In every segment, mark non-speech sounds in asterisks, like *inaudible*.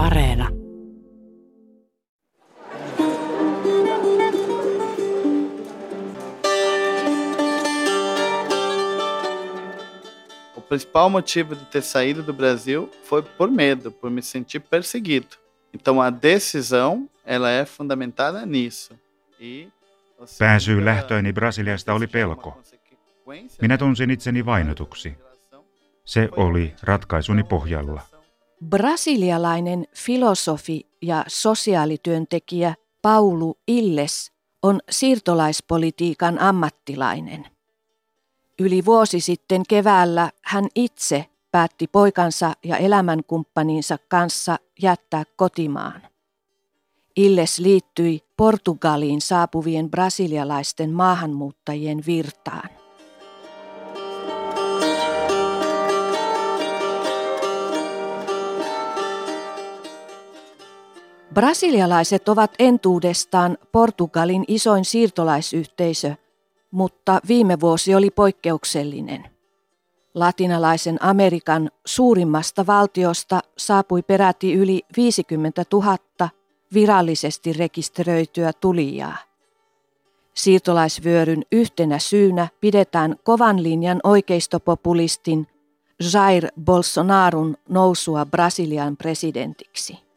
Areena. O principal motivo de ter saído do Brasil foi por medo, por me sentir perseguido. Então a decisão, ela é fundamentada nisso. E Pääsy lähtööni Brasiliasta oli pelko. Minä tunsin itseni vainotuksi. Se oli ratkaisuni pohjalla. Brasilialainen filosofi ja sosiaalityöntekijä Paulu Illes on siirtolaispolitiikan ammattilainen. Yli vuosi sitten keväällä hän itse päätti poikansa ja elämänkumppaninsa kanssa jättää kotimaan. Illes liittyi Portugaliin saapuvien brasilialaisten maahanmuuttajien virtaan. Brasilialaiset ovat entuudestaan Portugalin isoin siirtolaisyhteisö, mutta viime vuosi oli poikkeuksellinen. Latinalaisen Amerikan suurimmasta valtiosta saapui peräti yli 50 000 virallisesti rekisteröityä tulijaa. Siirtolaisvyöryn yhtenä syynä pidetään kovan linjan oikeistopopulistin Jair Bolsonarun nousua Brasilian presidentiksi.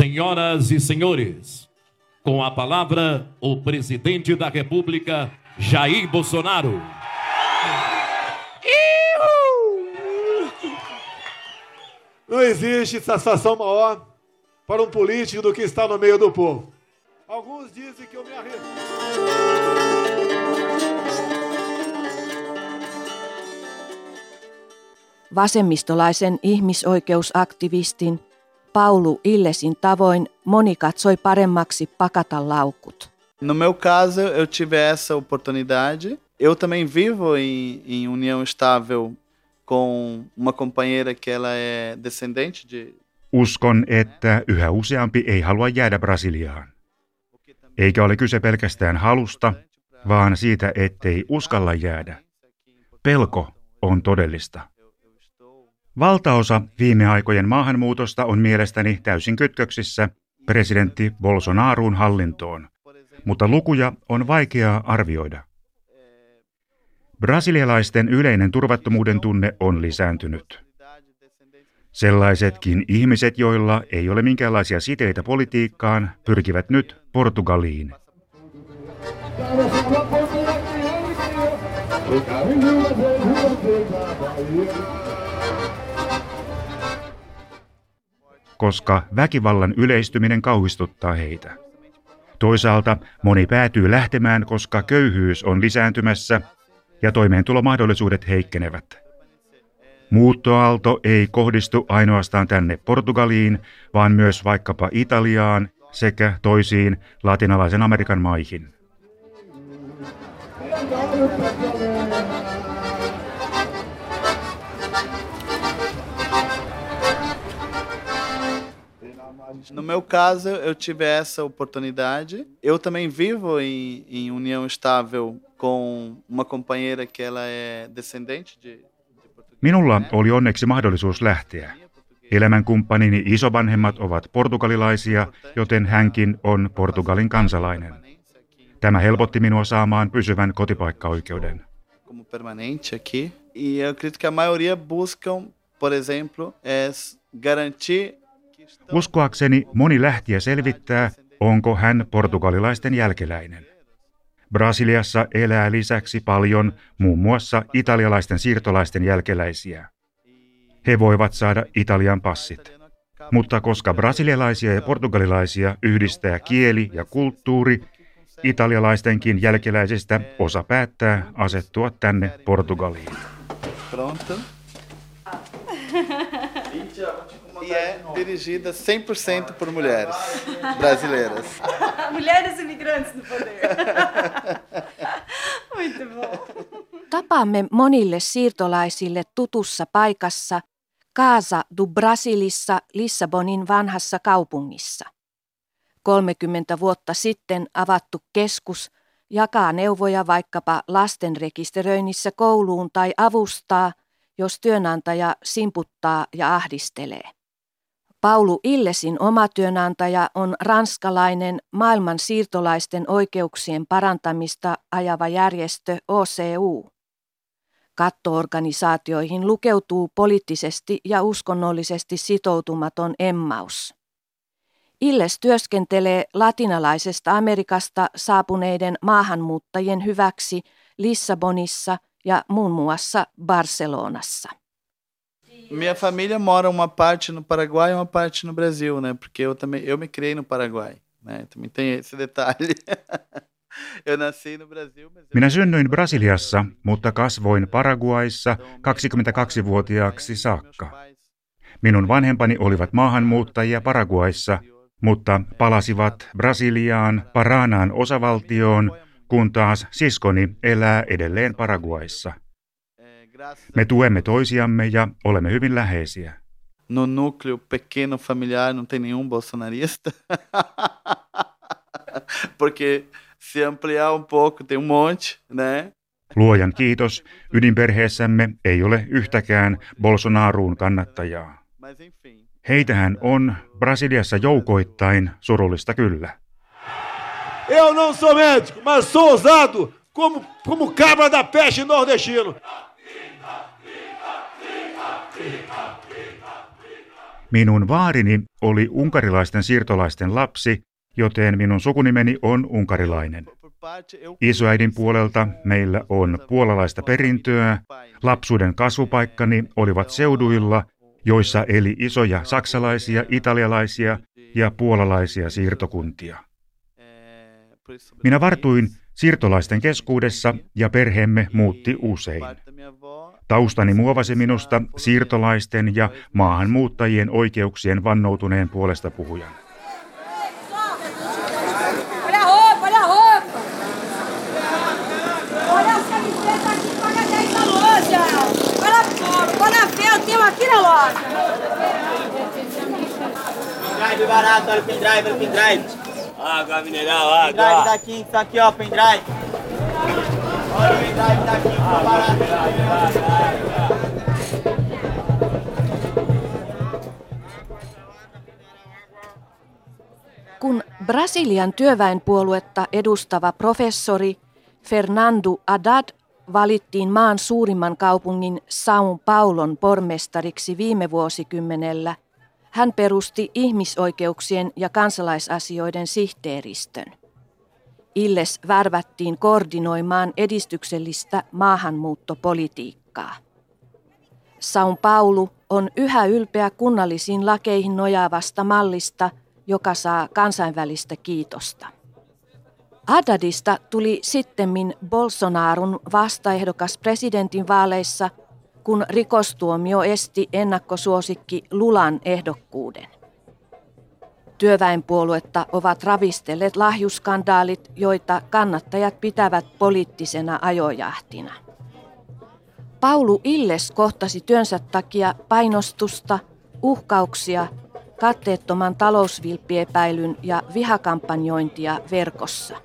Senhoras e senhores, com a palavra o presidente da República, Jair Bolsonaro. Não existe satisfação maior para um político do que estar no meio do povo. Alguns dizem que eu me arrependo. Vasemmistolaisen ihmisoikeusaktivistin Paulu Illesin tavoin moni katsoi paremmaksi pakata laukut. No meu caso, eu tive essa oportunidade. Eu também vivo em, em união estável com uma companheira que ela é descendente de Uskon, että yhä useampi ei halua jäädä Brasiliaan. Eikä ole kyse pelkästään halusta, vaan siitä, ettei uskalla jäädä. Pelko on todellista. Valtaosa viime aikojen maahanmuutosta on mielestäni täysin kytköksissä presidentti Bolsonaruun hallintoon, mutta lukuja on vaikeaa arvioida. Brasilialaisten yleinen turvattomuuden tunne on lisääntynyt. Sellaisetkin ihmiset, joilla ei ole minkäänlaisia siteitä politiikkaan, pyrkivät nyt Portugaliin. Koska väkivallan yleistyminen kauhistuttaa heitä. Toisaalta moni päätyy lähtemään, koska köyhyys on lisääntymässä ja toimeentulomahdollisuudet heikkenevät. Muuttoaalto ei kohdistu ainoastaan tänne Portugaliin, vaan myös vaikkapa Italiaan sekä toisiin latinalaisen Amerikan maihin. No meu caso, eu tive essa oportunidade. Eu também vivo em, em união estável com uma companheira que ela é descendente de, Minulla oli onneksi mahdollisuus lähteä. Elämänkumppanini isovanhemmat ovat portugalilaisia, joten hänkin on Portugalin kansalainen. Tämä helpotti minua saamaan pysyvän kotipaikkaoikeuden. como permanente aqui. E eu acredito que a maioria buscam, por exemplo, é garantir Uskoakseni moni lähtiä selvittää, onko hän portugalilaisten jälkeläinen. Brasiliassa elää lisäksi paljon muun muassa italialaisten siirtolaisten jälkeläisiä. He voivat saada Italian passit. Mutta koska brasilialaisia ja portugalilaisia yhdistää kieli ja kulttuuri, italialaistenkin jälkeläisistä osa päättää asettua tänne Portugaliin. Pronto. *laughs* E é dirigida 100% por mulheres brasileiras. *laughs* Mulheres imigrantes no poder. *laughs* Muito bom. Tapaamme monille siirtolaisille tutussa paikassa Casa du Brasilissa Lissabonin vanhassa kaupungissa. 30 vuotta sitten avattu keskus jakaa neuvoja vaikkapa lasten rekisteröinnissä kouluun tai avustaa, jos työnantaja simputtaa ja ahdistelee. Paulu Illesin oma työnantaja on ranskalainen maailman siirtolaisten oikeuksien parantamista ajava järjestö OCU. Kattoorganisaatioihin lukeutuu poliittisesti ja uskonnollisesti sitoutumaton Emmaus. Illes työskentelee latinalaisesta Amerikasta saapuneiden maahanmuuttajien hyväksi Lissabonissa ja muun muassa Barcelonassa. Minha família mora uma parte no Paraguai e uma parte no Brasil, né? Porque eu também eu me criei no Paraguai, né? Também tem esse detalhe. *laughs* eu nasci no Brasil, mas Minä synnyin Brasiliassa, mutta kasvoin Paraguaissa 22-vuotiaaksi saakka. Minun vanhempani olivat maahanmuuttajia Paraguaissa, mutta palasivat Brasiliaan, Paranaan osavaltioon, kun taas siskoni elää edelleen Paraguaissa. Me tuemme toisiamme ja olemme hyvin läheisiä. no núcleo pequeno familiar não tem nenhum bolsonarista. *laughs* Porque se ampliar um pouco tem um monte, né? Luojan kiitos, ydinperheessämme ei ole yhtäkään Bolsonaruun kannattajaa. Mas enfim. Heitähän on Brasiliassa joukoittain, surullista kyllä. Eu não sou médico, mas sou ousado como, como cabra da peste nordestino. Minun vaarini oli unkarilaisten siirtolaisten lapsi, joten minun sukunimeni on unkarilainen. Isoäidin puolelta meillä on puolalaista perintöä. Lapsuuden kasvupaikkani olivat seuduilla, joissa eli isoja saksalaisia, italialaisia ja puolalaisia siirtokuntia. Minä vartuin siirtolaisten keskuudessa ja perheemme muutti usein. parte da minha avó, Taustani muovasi minusta siirtolaisten ja maahanmuuttajien oikeuksien vannoutuneen puolesta puhujan. Olha a roupa, olha a roupa. Olha as camisetas aqui, paga 10 na loja. Olha fora, olha ver, eu tenho aqui na loja. Pendrive barato, olha o pendrive, olha o pendrive. Água mineral, Pendrive daqui, isso aqui ó, pendrive. Olha o pendrive daqui, barato. Brasilian työväenpuoluetta edustava professori Fernando Haddad valittiin maan suurimman kaupungin São Paulon pormestariksi viime vuosikymmenellä, hän perusti ihmisoikeuksien ja kansalaisasioiden sihteeristön. Illes värvättiin koordinoimaan edistyksellistä maahanmuuttopolitiikkaa. São Paulo on yhä ylpeä kunnallisiin lakeihin nojaavasta mallista, joka saa kansainvälistä kiitosta. Haddadista tuli sittemmin Bolsonarun vastaehdokas presidentin vaaleissa, kun rikostuomio esti ennakkosuosikki Lulan ehdokkuuden. Työväenpuoluetta ovat ravistelleet lahjuskandaalit, joita kannattajat pitävät poliittisena ajojahtina. Paulu Illes kohtasi työnsä takia painostusta, uhkauksia, katteettoman talousvilppiepäilyn ja vihakampanjointia verkossa.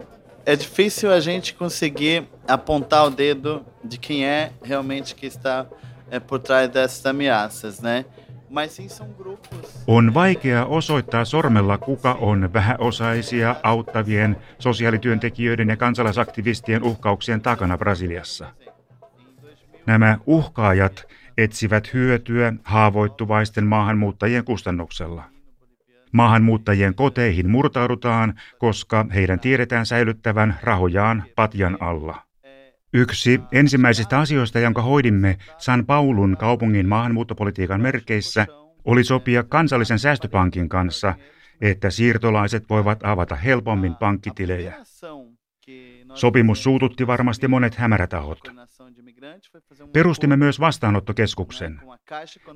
é difícil a gente conseguir apontar o dedo de quem é realmente que está por trás dessas ameaças, né? Mas sim são grupos. On vaikea osoittaa sormella, kuka on vähäosaisia auttavien sosiaalityöntekijöiden ja kansalaisaktivistien uhkauksien takana Brasiliassa. Nämä uhkaajat etsivät hyötyä haavoittuvaisten maahanmuuttajien kustannuksella. Maahanmuuttajien koteihin murtaudutaan, koska heidän tiedetään säilyttävän rahojaan patjan alla. Yksi ensimmäisistä asioista, jonka hoidimme San Paulun kaupungin maahanmuuttopolitiikan merkeissä, oli sopia kansallisen säästöpankin kanssa, että siirtolaiset voivat avata helpommin pankkitilejä. Sopimus suututti varmasti monet hämärätahot. Perustimme myös vastaanottokeskuksen.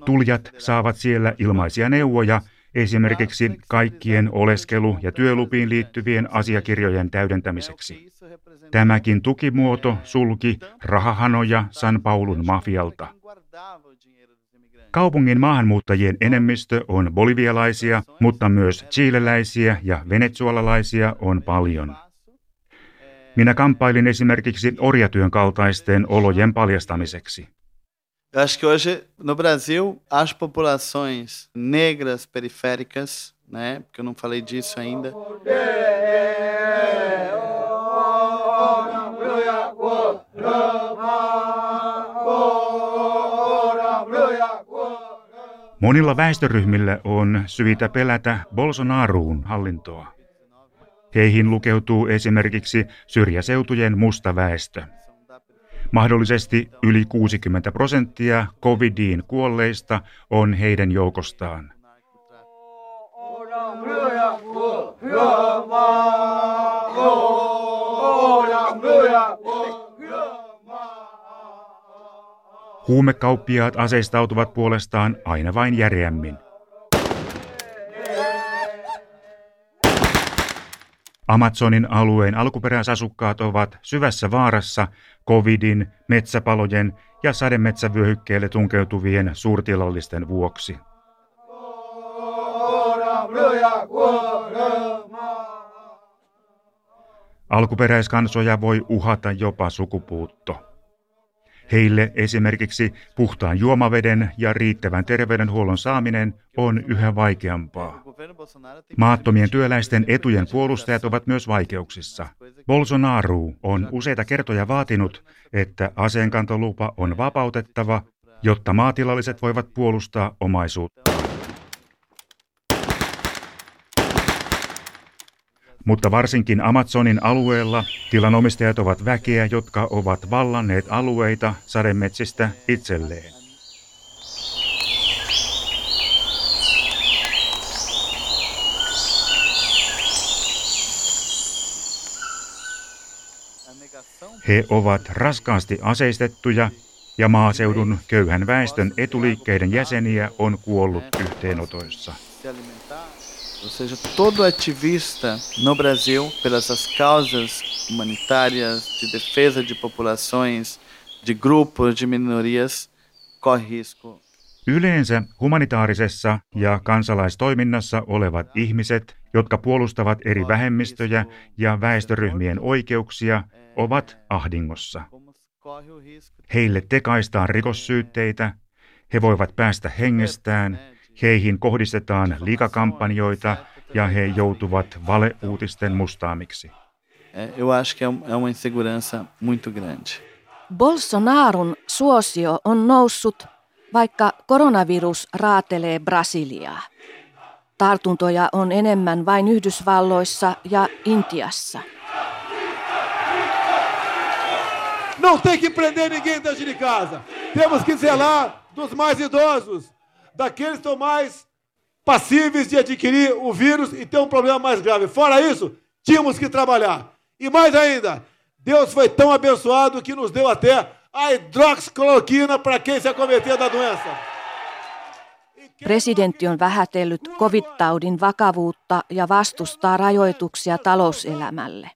Tulijat saavat siellä ilmaisia neuvoja, esimerkiksi kaikkien oleskelu- ja työlupiin liittyvien asiakirjojen täydentämiseksi. Tämäkin tukimuoto sulki rahahanoja San Paulun mafialta. Kaupungin maahanmuuttajien enemmistö on bolivialaisia, mutta myös chileläisiä ja venezuelalaisia on paljon. Minä kamppailin esimerkiksi orjatyön kaltaisten olojen paljastamiseksi. Eu acho que hoje no Brasil as populações negras periféricas, né, porque eu não falei disso ainda. Monilla väestöryhmillä on syitä pelätä Bolsonaruun hallintoa. Heihin lukeutuu esimerkiksi syrjäseutujen musta väestö. Mahdollisesti yli 60 prosenttia covidiin kuolleista on heidän joukostaan. Huumekauppiaat aseistautuvat puolestaan aina vain järeämmin. Amazonin alueen alkuperäisasukkaat ovat syvässä vaarassa covidin, metsäpalojen ja sademetsävyöhykkeelle tunkeutuvien suurtilallisten vuoksi. Alkuperäiskansoja voi uhata jopa sukupuutto. Heille esimerkiksi puhtaan juomaveden ja riittävän terveydenhuollon saaminen on yhä vaikeampaa. Maattomien työläisten etujen puolustajat ovat myös vaikeuksissa. Bolsonaro on useita kertoja vaatinut, että aseenkantolupa on vapautettava, jotta maatilalliset voivat puolustaa omaisuutta. Mutta varsinkin Amazonin alueella tilanomistajat ovat väkeä, jotka ovat vallanneet alueita sademetsistä itselleen. He ovat raskaasti aseistettuja ja maaseudun köyhän väestön etuliikkeiden jäseniä on kuollut yhteenotoissa. Ou seja, todo ativista no Brasil pelas causas humanitárias, de defesa de populações, de grupos, de minorias, corre risco. Yleensä humanitaarisessa ja kansalaistoiminnassa olevat ihmiset, jotka puolustavat eri vähemmistöjä ja väestöryhmien oikeuksia, ovat ahdingossa. Heille tekaistaan rikossyytteitä, he voivat päästä hengestään, Heihin kohdistetaan liikakampanjoita ja he joutuvat valeuutisten mustaamiksi. Eu acho que é uma insegurança muito grande. Bolsonarun suosio on noussut, vaikka koronavirus raatelee Brasiliaa. Tartuntoja on enemmän vain Yhdysvalloissa ja Intiassa. Não tem que prender ninguém dentro de casa. Temos que zelar dos mais idosos, daqueles que estão mais passíveis de adquirir o vírus e ter um problema mais grave. Fora isso, tínhamos que trabalhar. E mais ainda, Deus foi tão abençoado que nos deu até a hidroxicloroquina para quem se acometer da doença. Presidentti on vähätellyt covid-taudin vakavuutta ja vastustaa rajoituksia talouselämälle.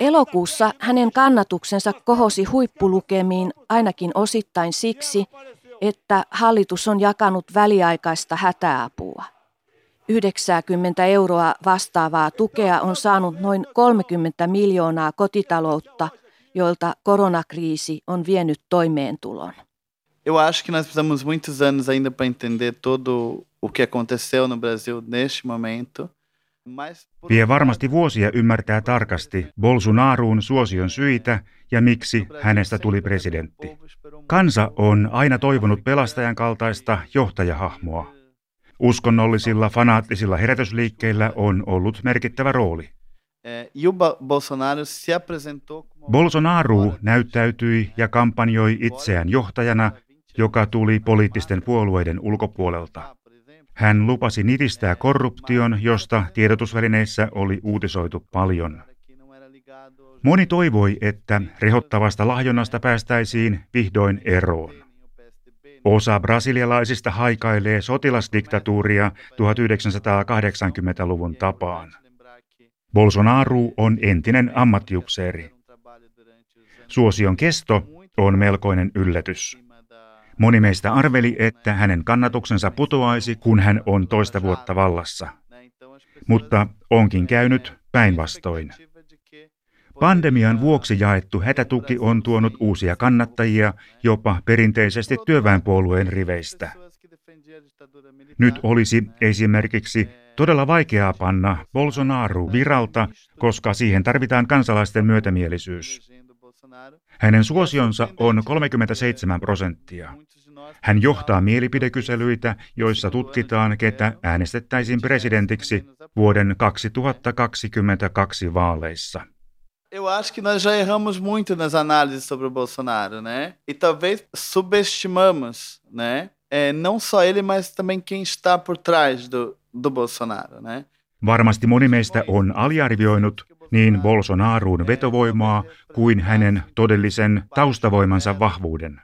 Elokuussa hänen kannatuksensa kohosi huippulukemiin ainakin osittain siksi, että hallitus on jakanut väliaikaista hätäapua. 90 euroa vastaavaa tukea on saanut noin 30 miljoonaa kotitaloutta, joilta koronakriisi on vienyt toimeentulon. Eu acho que nós precisamos muitos anos ainda para entender todo o que aconteceu no Brasil neste momento. Vie varmasti vuosia ymmärtää tarkasti Bolsonaruun suosion syitä ja miksi hänestä tuli presidentti. Kansa on aina toivonut pelastajan kaltaista johtajahahmoa. Uskonnollisilla fanaattisilla herätysliikkeillä on ollut merkittävä rooli. Eh, Bolsonaro näyttäytyi ja kampanjoi itseään johtajana, joka tuli poliittisten puolueiden ulkopuolelta. Hän lupasi nitistää korruption, josta tiedotusvälineissä oli uutisoitu paljon. Moni toivoi, että rehottavasta lahjonnasta päästäisiin vihdoin eroon. Osa brasilialaisista haikailee sotilasdiktatuuria 1980-luvun tapaan. Bolsonaro on entinen ammattiupseeri. Suosion kesto on melkoinen yllätys. Moni meistä arveli, että hänen kannatuksensa putoaisi, kun hän on toista vuotta vallassa. Mutta onkin käynyt päinvastoin. Pandemian vuoksi jaettu hätätuki on tuonut uusia kannattajia jopa perinteisesti työväenpuolueen riveistä. Nyt olisi esimerkiksi todella vaikeaa panna Bolsonaro viralta, koska siihen tarvitaan kansalaisten myötämielisyys. Hänen suosionsa on 37 prosenttia. Hän johtaa mielipidekyselyitä, joissa tutkitaan, ketä äänestettäisiin presidentiksi vuoden 2022 vaaleissa. Eu acho que nós já erramos muito nas análises sobre o Bolsonaro, né? E talvez subestimamos, né? É, não só ele, mas também quem está por trás do, do Bolsonaro, né? Varmasti moni meistä on aliarvioinut niin Bolsonaruun vetovoimaa kuin hänen todellisen taustavoimansa vahvuuden.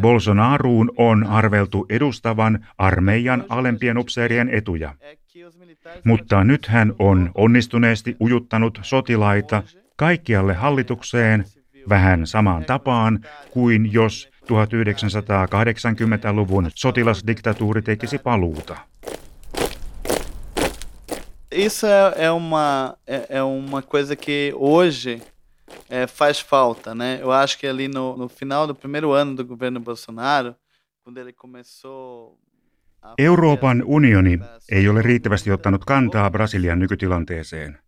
Bolsonaruun on arveltu edustavan armeijan alempien upseerien etuja. Mutta nyt hän on onnistuneesti ujuttanut sotilaita kaikkialle hallitukseen vähän samaan tapaan kuin jos 1980-luvun sotilasdiktatuuri tekisi paluuta. Isso é, uma, é, uma coisa que hoje é, faz falta, né? Eu acho que ali no, no final do primeiro ano do governo Bolsonaro, quando ele começou Euroopan unioni ei ole riittävästi ottanut kantaa Brasilian nykytilanteeseen.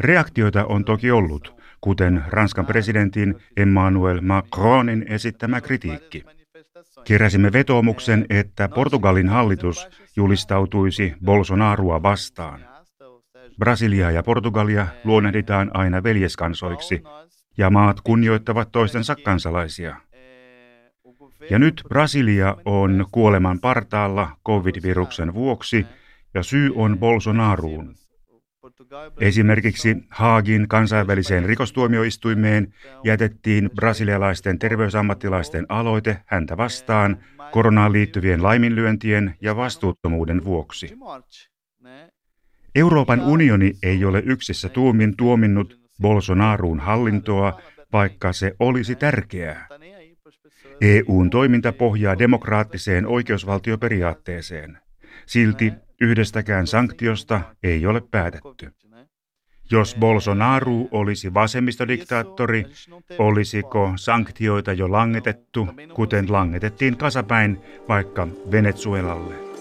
Reaktioita on toki ollut, kuten Ranskan presidentin Emmanuel Macronin esittämä kritiikki. Keräsimme vetoomuksen, että Portugalin hallitus julistautuisi Bolsonaroa vastaan. Brasilia ja Portugalia luonnehditaan aina veljeskansoiksi, ja maat kunnioittavat toistensa kansalaisia. Ja nyt Brasilia on kuoleman partaalla covid-viruksen vuoksi, ja syy on Bolsonaruun. Esimerkiksi Haagin kansainväliseen rikostuomioistuimeen jätettiin brasilialaisten terveysammattilaisten aloite häntä vastaan koronaan liittyvien laiminlyöntien ja vastuuttomuuden vuoksi. Euroopan unioni ei ole yksissä tuumin tuominnut Bolsonaruun hallintoa, vaikka se olisi tärkeää. EUn toiminta pohjaa demokraattiseen oikeusvaltioperiaatteeseen. Silti yhdestäkään sanktiosta ei ole päätetty. Jos Bolsonaro olisi vasemmistodiktaattori, olisiko sanktioita jo langetettu, kuten langetettiin kasapäin vaikka Venezuelalle?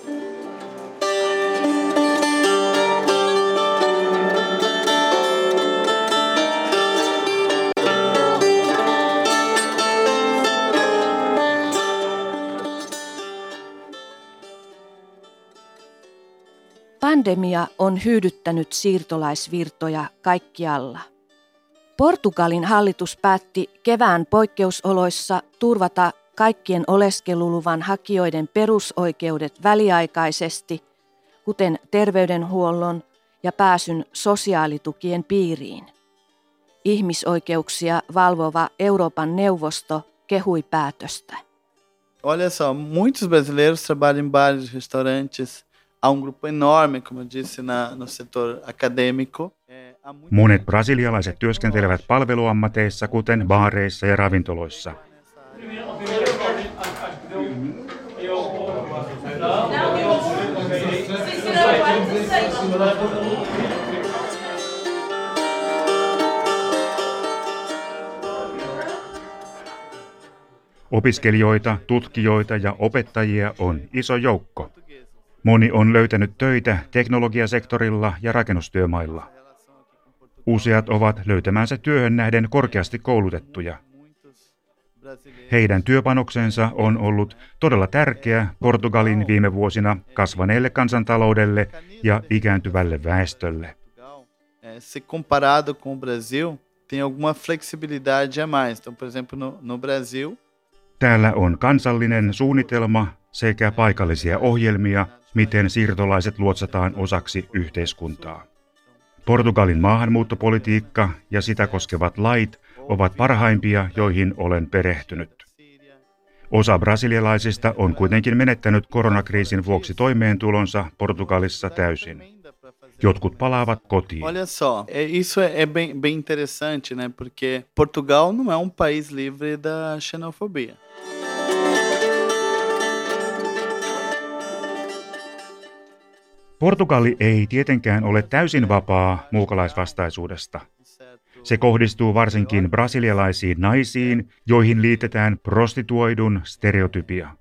Pandemia on hyydyttänyt siirtolaisvirtoja kaikkialla. Portugalin hallitus päätti kevään poikkeusoloissa turvata kaikkien oleskeluluvan hakijoiden perusoikeudet väliaikaisesti, kuten terveydenhuollon ja pääsyn sosiaalitukien piiriin. Ihmisoikeuksia valvova Euroopan neuvosto kehui päätöstä. Olha só, muitos brasileiros trabalham em bares, restaurantes, há um grupo enorme, como eu disse, na, no setor acadêmico. Monet brasilialaiset työskentelevät palveluammateissa, kuten baareissa ja ravintoloissa. Opiskelijoita, tutkijoita ja opettajia on iso joukko. Moni on löytänyt töitä teknologiasektorilla ja rakennustyömailla. Useat ovat löytämänsä työhön nähden korkeasti koulutettuja. Heidän työpanoksensa on ollut todella tärkeä Portugalin viime vuosina kasvaneelle kansantaloudelle ja ikääntyvälle väestölle. Se comparado com o Brasil, tem alguma flexibilidade a mais. Então, por exemplo, no, no Brasil, Täällä on kansallinen suunnitelma sekä paikallisia ohjelmia, miten siirtolaiset luotsataan osaksi yhteiskuntaa. Portugalin maahanmuuttopolitiikka ja sitä koskevat lait ovat parhaimpia, joihin olen perehtynyt. Osa brasilialaisista on kuitenkin menettänyt koronakriisin vuoksi toimeentulonsa Portugalissa täysin. Jotkut palaavat kotiin. Olha só, isso é bem, bem interessante, né? Porque Portugal não é um país livre da xenofobia. Portugali ei tietenkään ole täysin vapaa muukalaisvastaisuudesta. Se kohdistuu varsinkin brasilialaisiin naisiin, joihin liitetään prostituoidun stereotypia.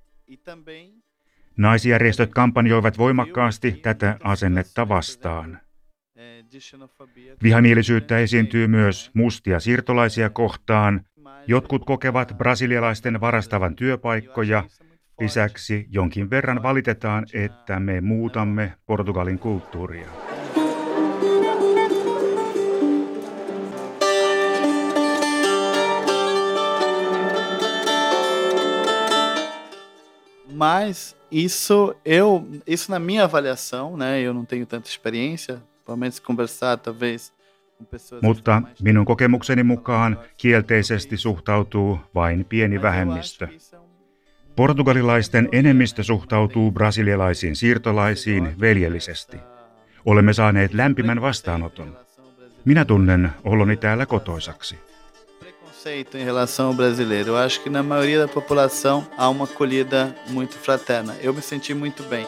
Naisjärjestöt kampanjoivat voimakkaasti tätä asennetta vastaan. Vihamielisyyttä esiintyy myös mustia siirtolaisia kohtaan. Jotkut kokevat brasilialaisten varastavan työpaikkoja. Lisäksi jonkin verran valitetaan, että me muutamme Portugalin kulttuuria. Mas isso eu, isso na minha avaliação, né? Eu não tenho tanta experiência, pelo menos conversar talvez Mutta minun kokemukseni mukaan kielteisesti suhtautuu vain pieni vähemmistö. Portugalilaisten enemmistö suhtautuu brasilialaisiin siirtolaisiin veljellisesti. Olemme saaneet lämpimän vastaanoton. Minä tunnen oloni täällä kotoisaksi. preconceito em relação ao brasileiro. Eu acho que na maioria da população há uma acolhida muito fraterna. Eu me senti muito bem.